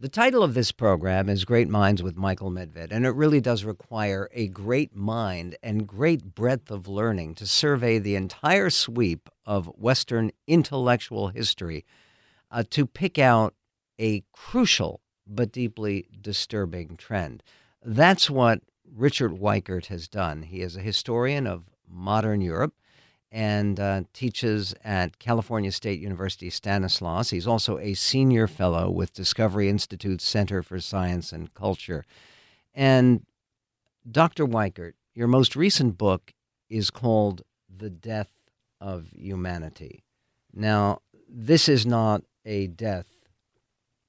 The title of this program is Great Minds with Michael Medved, and it really does require a great mind and great breadth of learning to survey the entire sweep of Western intellectual history uh, to pick out a crucial but deeply disturbing trend. That's what Richard Weikart has done. He is a historian of modern Europe and uh, teaches at California State University Stanislaus. He's also a senior fellow with Discovery Institute's Center for Science and Culture. And Dr. Weikart, your most recent book is called The Death of Humanity. Now, this is not a death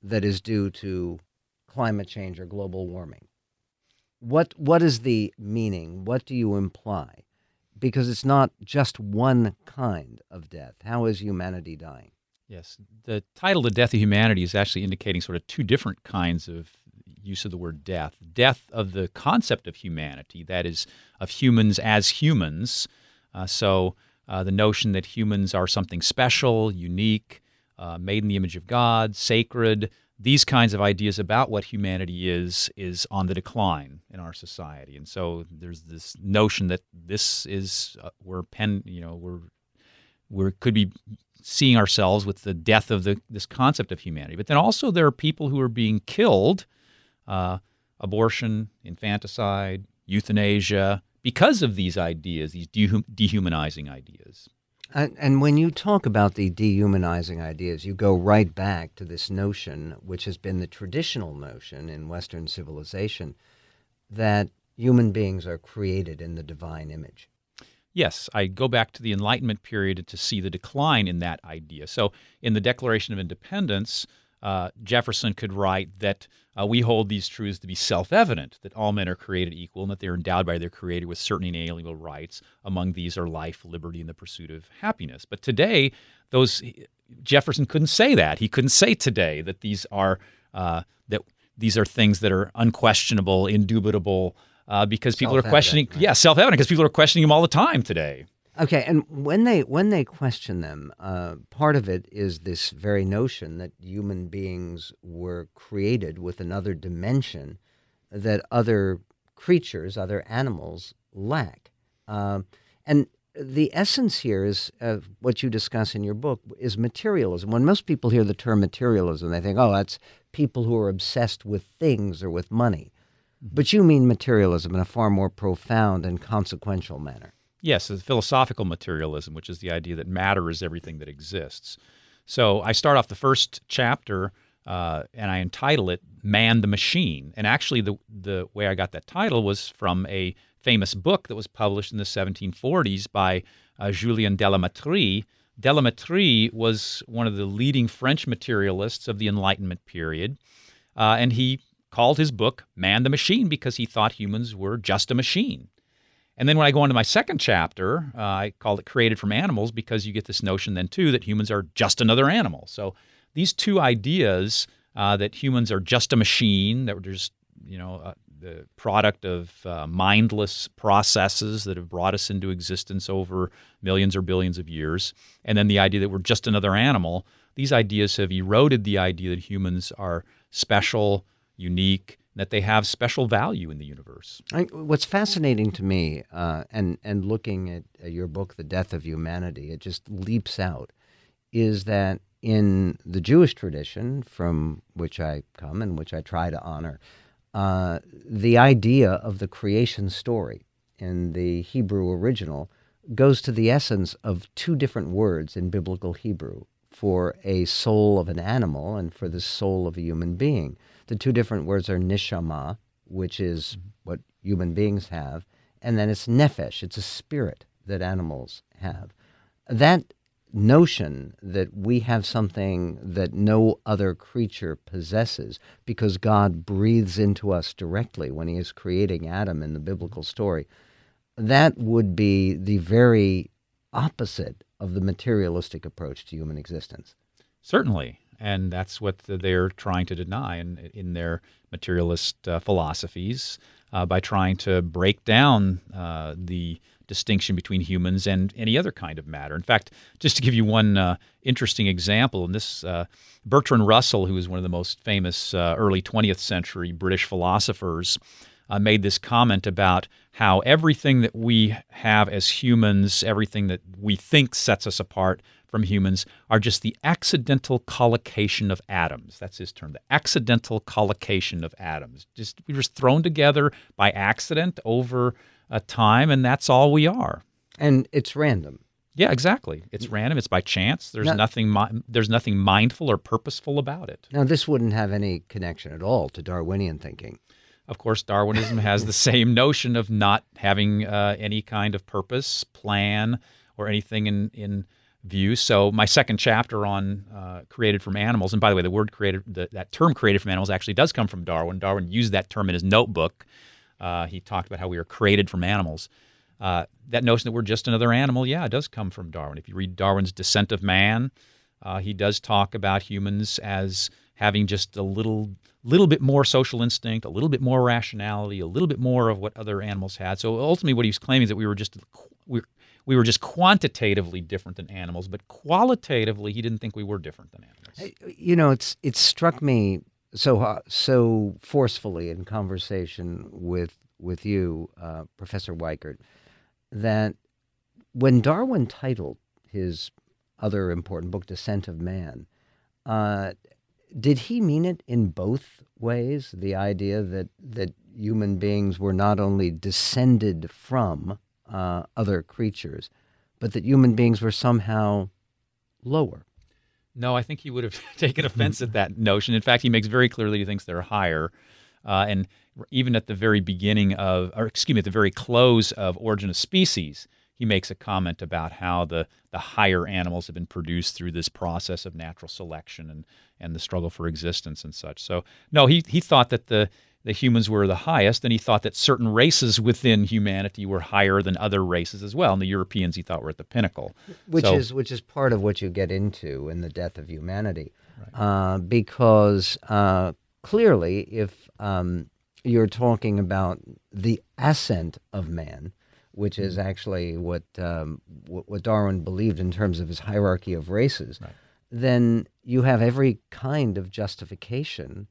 that is due to climate change or global warming. What what is the meaning? What do you imply? Because it's not just one kind of death. How is humanity dying? Yes, the title "The Death of Humanity" is actually indicating sort of two different kinds of use of the word death. Death of the concept of humanity, that is, of humans as humans. Uh, so uh, the notion that humans are something special, unique, uh, made in the image of God, sacred, these kinds of ideas about what humanity is is on the decline in our society. And so there's this notion that this is uh, we're pen you know we're we're could be seeing ourselves with the death of the this concept of humanity. But then also there are people who are being killed uh, abortion infanticide euthanasia because of these ideas these dehumanizing ideas and, and, when you talk about the dehumanizing ideas, you go right back to this notion, which has been the traditional notion in Western civilization, that human beings are created in the divine image. Yes, I go back to the Enlightenment period to see the decline in that idea. So, in the Declaration of Independence, uh, Jefferson could write that uh, we hold these truths to be self evident that all men are created equal and that they are endowed by their Creator with certain inalienable rights. Among these are life, liberty, and the pursuit of happiness. But today, those Jefferson couldn't say that. He couldn't say today that these are uh, that these are things that are unquestionable, indubitable, uh, because people are questioning. Right? Yeah, self evident because people are questioning them all the time today. Okay, and when they when they question them, uh, part of it is this very notion that human beings were created with another dimension that other creatures, other animals lack, uh, and the essence here is uh, what you discuss in your book is materialism. When most people hear the term materialism, they think, "Oh, that's people who are obsessed with things or with money," mm-hmm. but you mean materialism in a far more profound and consequential manner. Yes, it's philosophical materialism, which is the idea that matter is everything that exists. So I start off the first chapter uh, and I entitle it "Man the Machine." And actually, the the way I got that title was from a famous book that was published in the 1740s by uh, Julien de la Mettrie. de la Mettrie was one of the leading French materialists of the Enlightenment period, uh, and he called his book "Man the Machine" because he thought humans were just a machine. And then when I go on to my second chapter, uh, I call it Created from Animals because you get this notion then too that humans are just another animal. So these two ideas uh, that humans are just a machine, that we're just, you know, uh, the product of uh, mindless processes that have brought us into existence over millions or billions of years, and then the idea that we're just another animal, these ideas have eroded the idea that humans are special, unique, that they have special value in the universe. I, what's fascinating to me, uh, and and looking at your book, The Death of Humanity, it just leaps out, is that in the Jewish tradition from which I come and which I try to honor, uh, the idea of the creation story in the Hebrew original goes to the essence of two different words in biblical Hebrew for a soul of an animal and for the soul of a human being. The two different words are neshama, which is mm-hmm. what human beings have, and then it's nefesh, it's a spirit that animals have. That notion that we have something that no other creature possesses because God breathes into us directly when he is creating Adam in the biblical story, that would be the very opposite of the materialistic approach to human existence. Certainly and that's what they're trying to deny in, in their materialist uh, philosophies uh, by trying to break down uh, the distinction between humans and any other kind of matter. In fact, just to give you one uh, interesting example, and this uh, Bertrand Russell, who is one of the most famous uh, early 20th century British philosophers, uh, made this comment about how everything that we have as humans, everything that we think sets us apart from humans, are just the accidental collocation of atoms. That's his term, the accidental collocation of atoms. Just we were just thrown together by accident over a time, and that's all we are. And it's random. Yeah, exactly. It's random. It's by chance. There's Now- nothing. There's nothing mindful or purposeful about it. Now, this wouldn't have any connection at all to Darwinian thinking. Of course, Darwinism has the same notion of not having uh, any kind of purpose, plan, or anything in in view. So, my second chapter on uh, created from animals, and by the way, the word created, the, that term created from animals, actually does come from Darwin. Darwin used that term in his notebook. Uh, he talked about how we are created from animals. Uh, that notion that we're just another animal, yeah, it does come from Darwin. If you read Darwin's Descent of Man, uh, he does talk about humans as having just a little little bit more social instinct, a little bit more rationality, a little bit more of what other animals had. So ultimately, what he was claiming is that we were just we, we were just quantitatively different than animals, but qualitatively, he didn't think we were different than animals. You know, it's it struck me so uh, so forcefully in conversation with with you, uh, Professor Weikart, that when Darwin titled his other important book, Descent of Man, uh, did he mean it in both ways? The idea that that human beings were not only descended from uh, other creatures, but that human beings were somehow lower. No, I think he would have taken offense at that notion. In fact, he makes very clearly he thinks they're higher. Uh, and even at the very beginning of, or excuse me, at the very close of Origin of Species, he makes a comment about how the, the higher animals have been produced through this process of natural selection and, and the struggle for existence and such. So, no, he, he thought that the, the humans were the highest, and he thought that certain races within humanity were higher than other races as well. And the Europeans he thought were at the pinnacle. which So- is which is part of what you get into in the death of humanity, uh, because uh, clearly, if um, you're talking about the ascent of man, which is Mm-hmm. actually what, um, what what Darwin believed in terms of his hierarchy of races, Right. then you have every kind of justification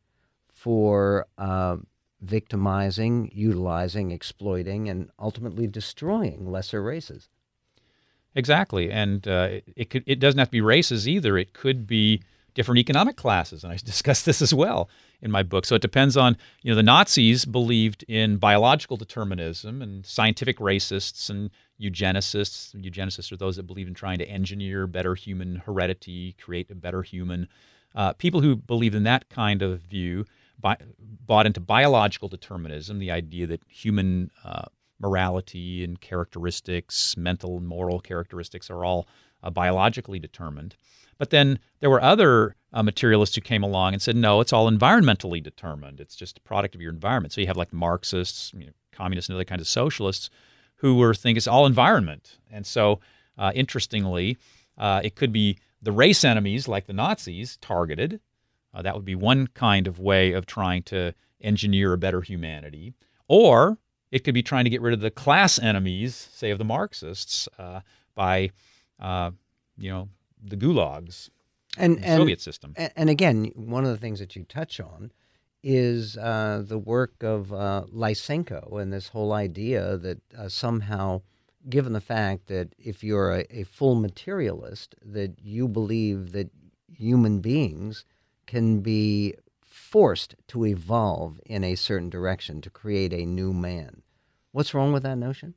for uh, victimizing, utilizing, exploiting, and ultimately destroying lesser races. Exactly, and uh, it, it could it doesn't have to be races either. It could be different economic classes, and I discuss this as well in my book. So it depends on you know the Nazis believed in biological determinism, and scientific racists and eugenicists. Eugenicists are those that believe in trying to engineer better human heredity, create a better human. Uh, people who believe in that kind of view bought into biological determinism, the idea that human uh, morality and characteristics, mental and moral characteristics, are all uh, biologically determined. But then there were other uh, materialists who came along and said, no, it's all environmentally determined. It's just a product of your environment. So you have like Marxists, you know, communists, and other kinds of socialists who were think it's all environment. And so, uh, interestingly, uh, it could be the race enemies like the Nazis targeted. Uh, that would be one kind of way of trying to engineer a better humanity. Or it could be trying to get rid of the class enemies, say of the Marxists, uh, by uh, you know the gulags, And, and Soviet system. And again, one of the things that you touch on is uh, the work of uh, Lysenko and this whole idea that uh, somehow, given the fact that if you're a, a full materialist, that you believe that human beings can be forced to evolve in a certain direction to create a new man. What's wrong with that notion?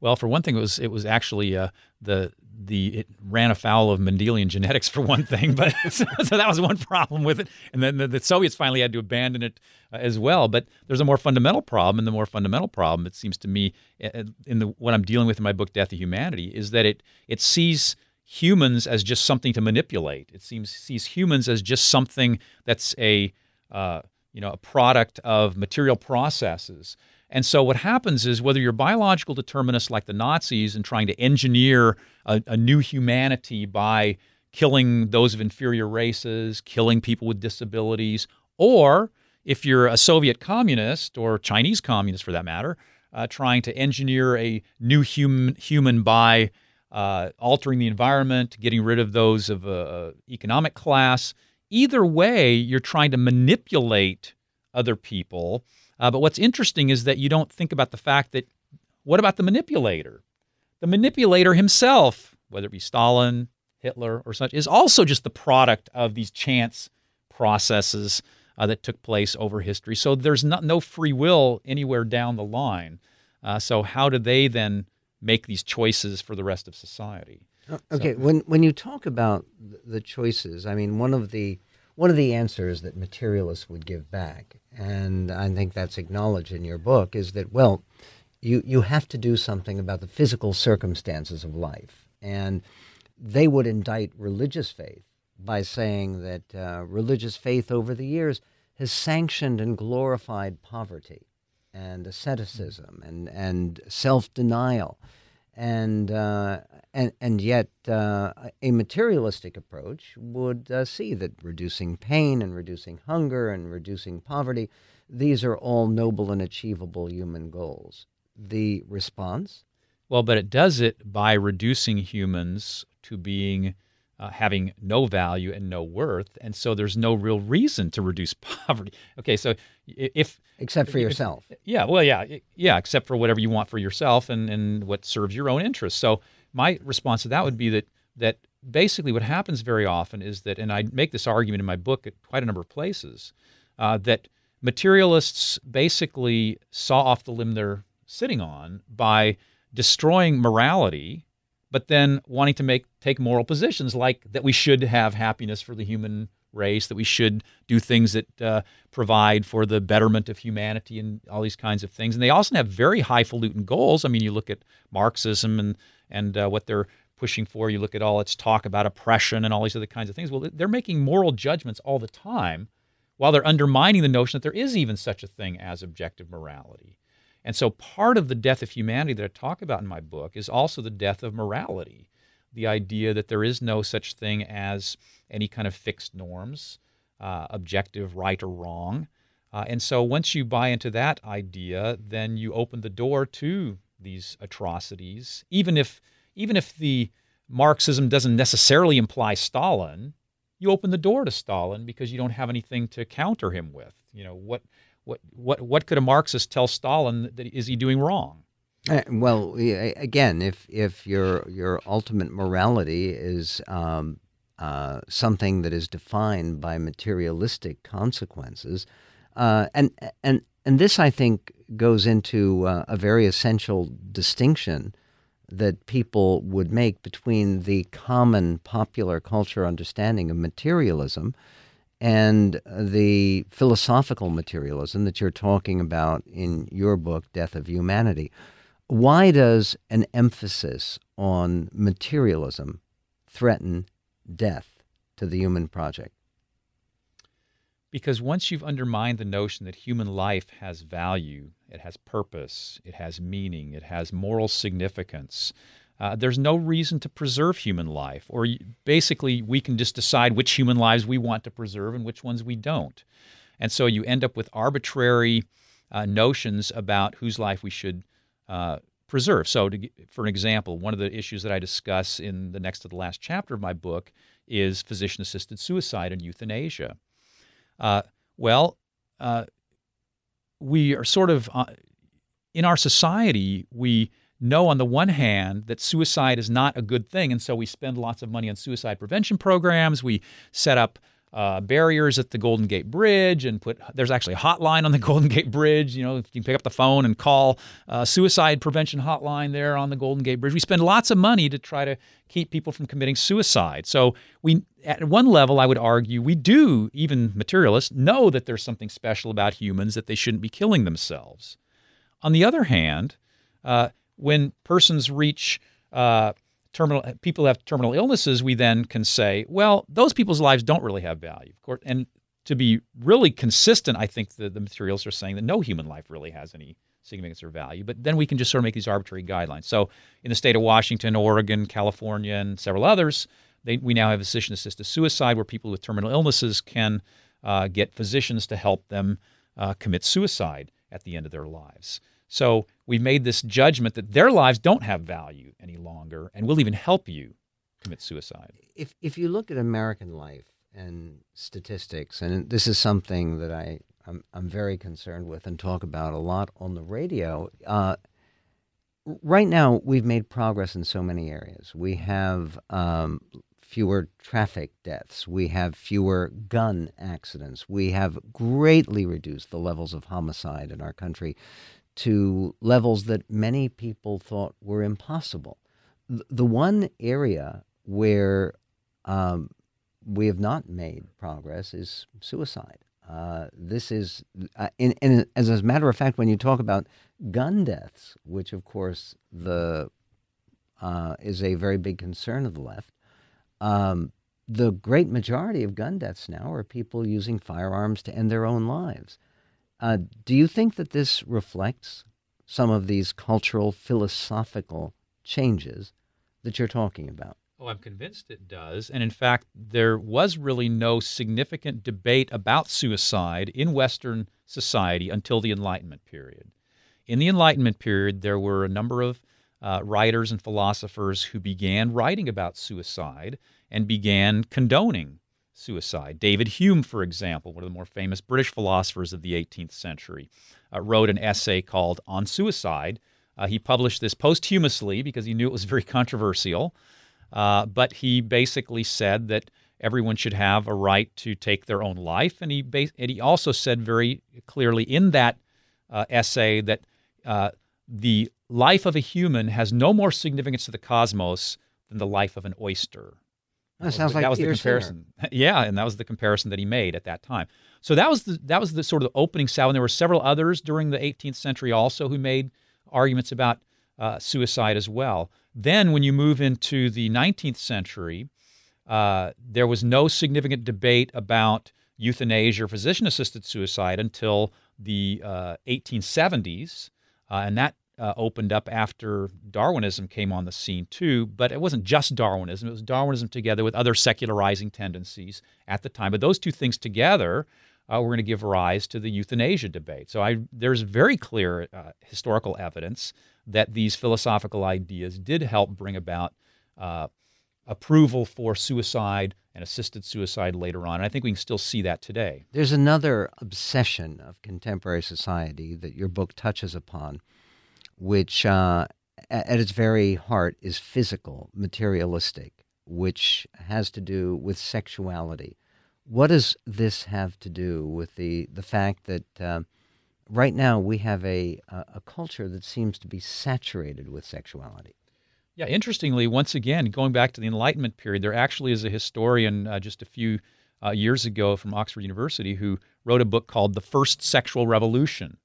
Well, for one thing, it was it was actually uh, the the it ran afoul of Mendelian genetics for one thing, but so, that was one problem with it. And then the, the Soviets finally had to abandon it uh, as well. But there's a more fundamental problem, and the more fundamental problem, it seems to me, in the what I'm dealing with in my book, Death of Humanity, is that it it sees humans as just something to manipulate. It seems sees humans as just something that's a uh, you know a product of material processes. And so what happens is whether you're biological determinists like the Nazis and trying to engineer a, a new humanity by killing those of inferior races, killing people with disabilities, or if you're a Soviet communist or Chinese communist for that matter, uh, trying to engineer a new human human by uh, altering the environment, getting rid of those of uh, economic class. Either way, you're trying to manipulate other people. Uh, but what's interesting is that you don't think about the fact that what about the manipulator? The manipulator himself, whether it be Stalin, Hitler, or such, is also just the product of these chance processes uh, that took place over history. So there's not, no free will anywhere down the line. Uh, so how do they then make these choices for the rest of society? Uh, okay, so, when when you talk about the choices, I mean one of the one of the answers that materialists would give back, and I think that's acknowledged in your book, is that well, you you have to do something about the physical circumstances of life, and they would indict religious faith by saying that uh, religious faith over the years has sanctioned and glorified poverty and asceticism and, and self denial. And, uh, and, and yet, uh, a materialistic approach would uh, see that reducing pain and reducing hunger and reducing poverty, these are all noble and achievable human goals. The response? Well, but it does it by reducing humans to being uh, having no value and no worth, and so there's no real reason to reduce poverty. Okay, so if except for yourself, yeah, well, yeah, yeah, except for whatever you want for yourself and and what serves your own interests. So my response to that would be that that basically what happens very often is that, and I make this argument in my book at quite a number of places, uh, that materialists basically saw off the limb they're sitting on by destroying morality but then wanting to make take moral positions like that we should have happiness for the human race, that we should do things that uh, provide for the betterment of humanity and all these kinds of things. And they also have very highfalutin goals. I mean, you look at Marxism and and uh, what they're pushing for. You look at all its talk about oppression and all these other kinds of things. Well, they're making moral judgments all the time, while they're undermining the notion that there is even such a thing as objective morality. And so part of the death of humanity that I talk about in my book is also the death of morality. The idea that there is no such thing as any kind of fixed norms, uh, objective right or wrong. Uh, and so once you buy into that idea, then you open the door to these atrocities. Even if even if the Marxism doesn't necessarily imply Stalin, you open the door to Stalin because you don't have anything to counter him with. You know what what what what could a Marxist tell Stalin that is he doing wrong? Uh, well, again, if if your your ultimate morality is um, uh, something that is defined by materialistic consequences, uh, and and and this I think goes into uh, a very essential distinction that people would make between the common popular culture understanding of materialism and the philosophical materialism that you're talking about in your book, Death of Humanity. Why does an emphasis on materialism threaten death to the human project? Because once you've undermined the notion that human life has value, it has purpose, it has meaning, it has moral significance, uh, there's no reason to preserve human life, or basically, we can just decide which human lives we want to preserve and which ones we don't. And so you end up with arbitrary uh, notions about whose life we should uh, preserve. So, to, for an example, one of the issues that I discuss in the next to the last chapter of my book is physician assisted suicide and euthanasia. Uh, well, uh, we are sort of uh, in our society, we know on the one hand that suicide is not a good thing, and so we spend lots of money on suicide prevention programs. We set up uh, barriers at the Golden Gate Bridge and put there's actually a hotline on the Golden Gate Bridge. You know, you can pick up the phone and call uh, suicide prevention hotline there on the Golden Gate Bridge. We spend lots of money to try to keep people from committing suicide. So we, at one level, I would argue we do, even materialists, know that there's something special about humans that they shouldn't be killing themselves. On the other hand, uh, when persons reach uh, terminal, people have terminal illnesses, we then can say, well, those people's lives don't really have value. Of course, and to be really consistent, I think the, the materials are saying that no human life really has any significance or value. But then we can just sort of make these arbitrary guidelines. So in the state of Washington, Oregon, California, and several others, they, we now have physician assisted suicide where people with terminal illnesses can uh, get physicians to help them uh, commit suicide at the end of their lives. So we made this judgment that their lives don't have value any longer, and we'll even help you commit suicide. If if you look at American life and statistics, and this is something that I I'm, I'm very concerned with and talk about a lot on the radio. Uh, right now, we've made progress in so many areas. We have um, fewer traffic deaths. We have fewer gun accidents. We have greatly reduced the levels of homicide in our country to levels that many people thought were impossible. The one area where um, we have not made progress is suicide. Uh, this is, uh, in, in, as a matter of fact, when you talk about gun deaths, which of course the uh, is a very big concern of the left, um, the great majority of gun deaths now are people using firearms to end their own lives. Uh, do you think that this reflects some of these cultural, philosophical changes that you're talking about? Oh, I'm convinced it does. And in fact, there was really no significant debate about suicide in Western society until the Enlightenment period. In the Enlightenment period, there were a number of uh, writers and philosophers who began writing about suicide and began condoning suicide. David Hume, for example, one of the more famous British philosophers of the 18th century, uh, wrote an essay called On Suicide. Uh, he published this posthumously because he knew it was very controversial, uh, but he basically said that everyone should have a right to take their own life. And he, and he also said very clearly in that uh, essay that uh, the life of a human has no more significance to the cosmos than the life of an oyster. That, sounds like that was the comparison. yeah, and that was the comparison that he made at that time. So that was the that was the sort of the opening salve. And there were several others during the 18th century also who made arguments about uh, suicide as well. Then, when you move into the 19th century, uh, there was no significant debate about euthanasia or physician-assisted suicide until the uh, 1870s, uh, and that uh, opened up after Darwinism came on the scene too. But it wasn't just Darwinism; it was Darwinism together with other secularizing tendencies at the time. But those two things together uh, were going to give rise to the euthanasia debate. So I, there's very clear uh, historical evidence that these philosophical ideas did help bring about uh, approval for suicide and assisted suicide later on. And I think we can still see that today. There's another obsession of contemporary society that your book touches upon which uh, at its very heart is physical, materialistic, which has to do with sexuality. What does this have to do with the, the fact that uh, right now we have a, a culture that seems to be saturated with sexuality? Yeah, interestingly, once again, going back to the Enlightenment period, there actually is a historian uh, just a few uh, years ago from Oxford University who wrote a book called The First Sexual Revolution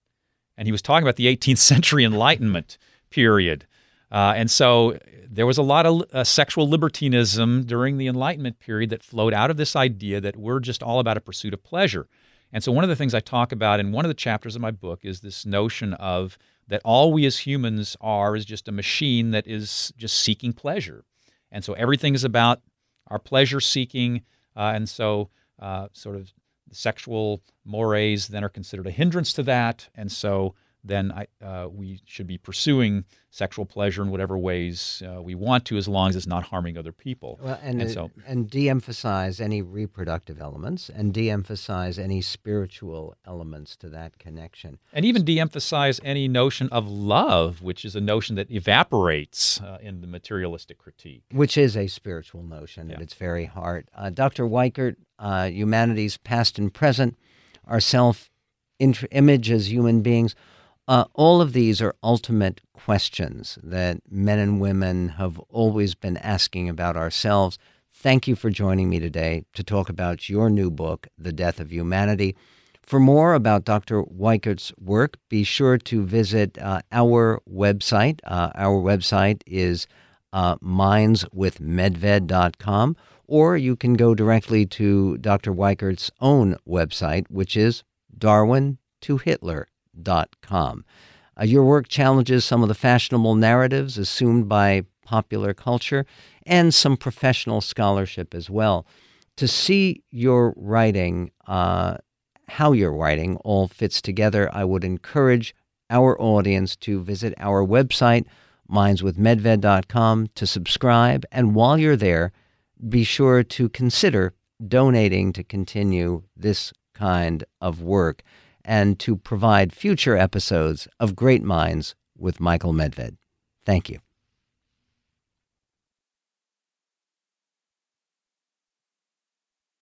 and he was talking about the 18th century Enlightenment period. Uh, and so there was a lot of uh, sexual libertinism during the Enlightenment period that flowed out of this idea that we're just all about a pursuit of pleasure. And so one of the things I talk about in one of the chapters of my book is this notion of that all we as humans are is just a machine that is just seeking pleasure. And so everything is about our pleasure seeking. Uh, and so, uh, sort of sexual mores then are considered a hindrance to that, and so then I, uh, we should be pursuing sexual pleasure in whatever ways uh, we want to, as long as it's not harming other people. Well, and, and, so, and de-emphasize any reproductive elements, and de-emphasize any spiritual elements to that connection, and even de-emphasize any notion of love, which is a notion that evaporates uh, in the materialistic critique, which is a spiritual notion yeah. at its very heart. Uh, Dr. Weikart, uh, humanity's past and present, our self image as human beings uh, all of these are ultimate questions that men and women have always been asking about ourselves. Thank you for joining me today to talk about your new book, The Death of Humanity. For more about Dr. Weikart's work, be sure to visit uh, our website. Uh, our website is uh, mindswithmedved.com, or you can go directly to Dr. Weikart's own website, which is Darwin to Hitler com. Uh, your work challenges some of the fashionable narratives assumed by popular culture and some professional scholarship as well. To see your writing, uh, how your writing all fits together, I would encourage our audience to visit our website, mindswithmedved.com, to subscribe. And while you're there, be sure to consider donating to continue this kind of work and to provide future episodes of Great Minds with Michael Medved. Thank you.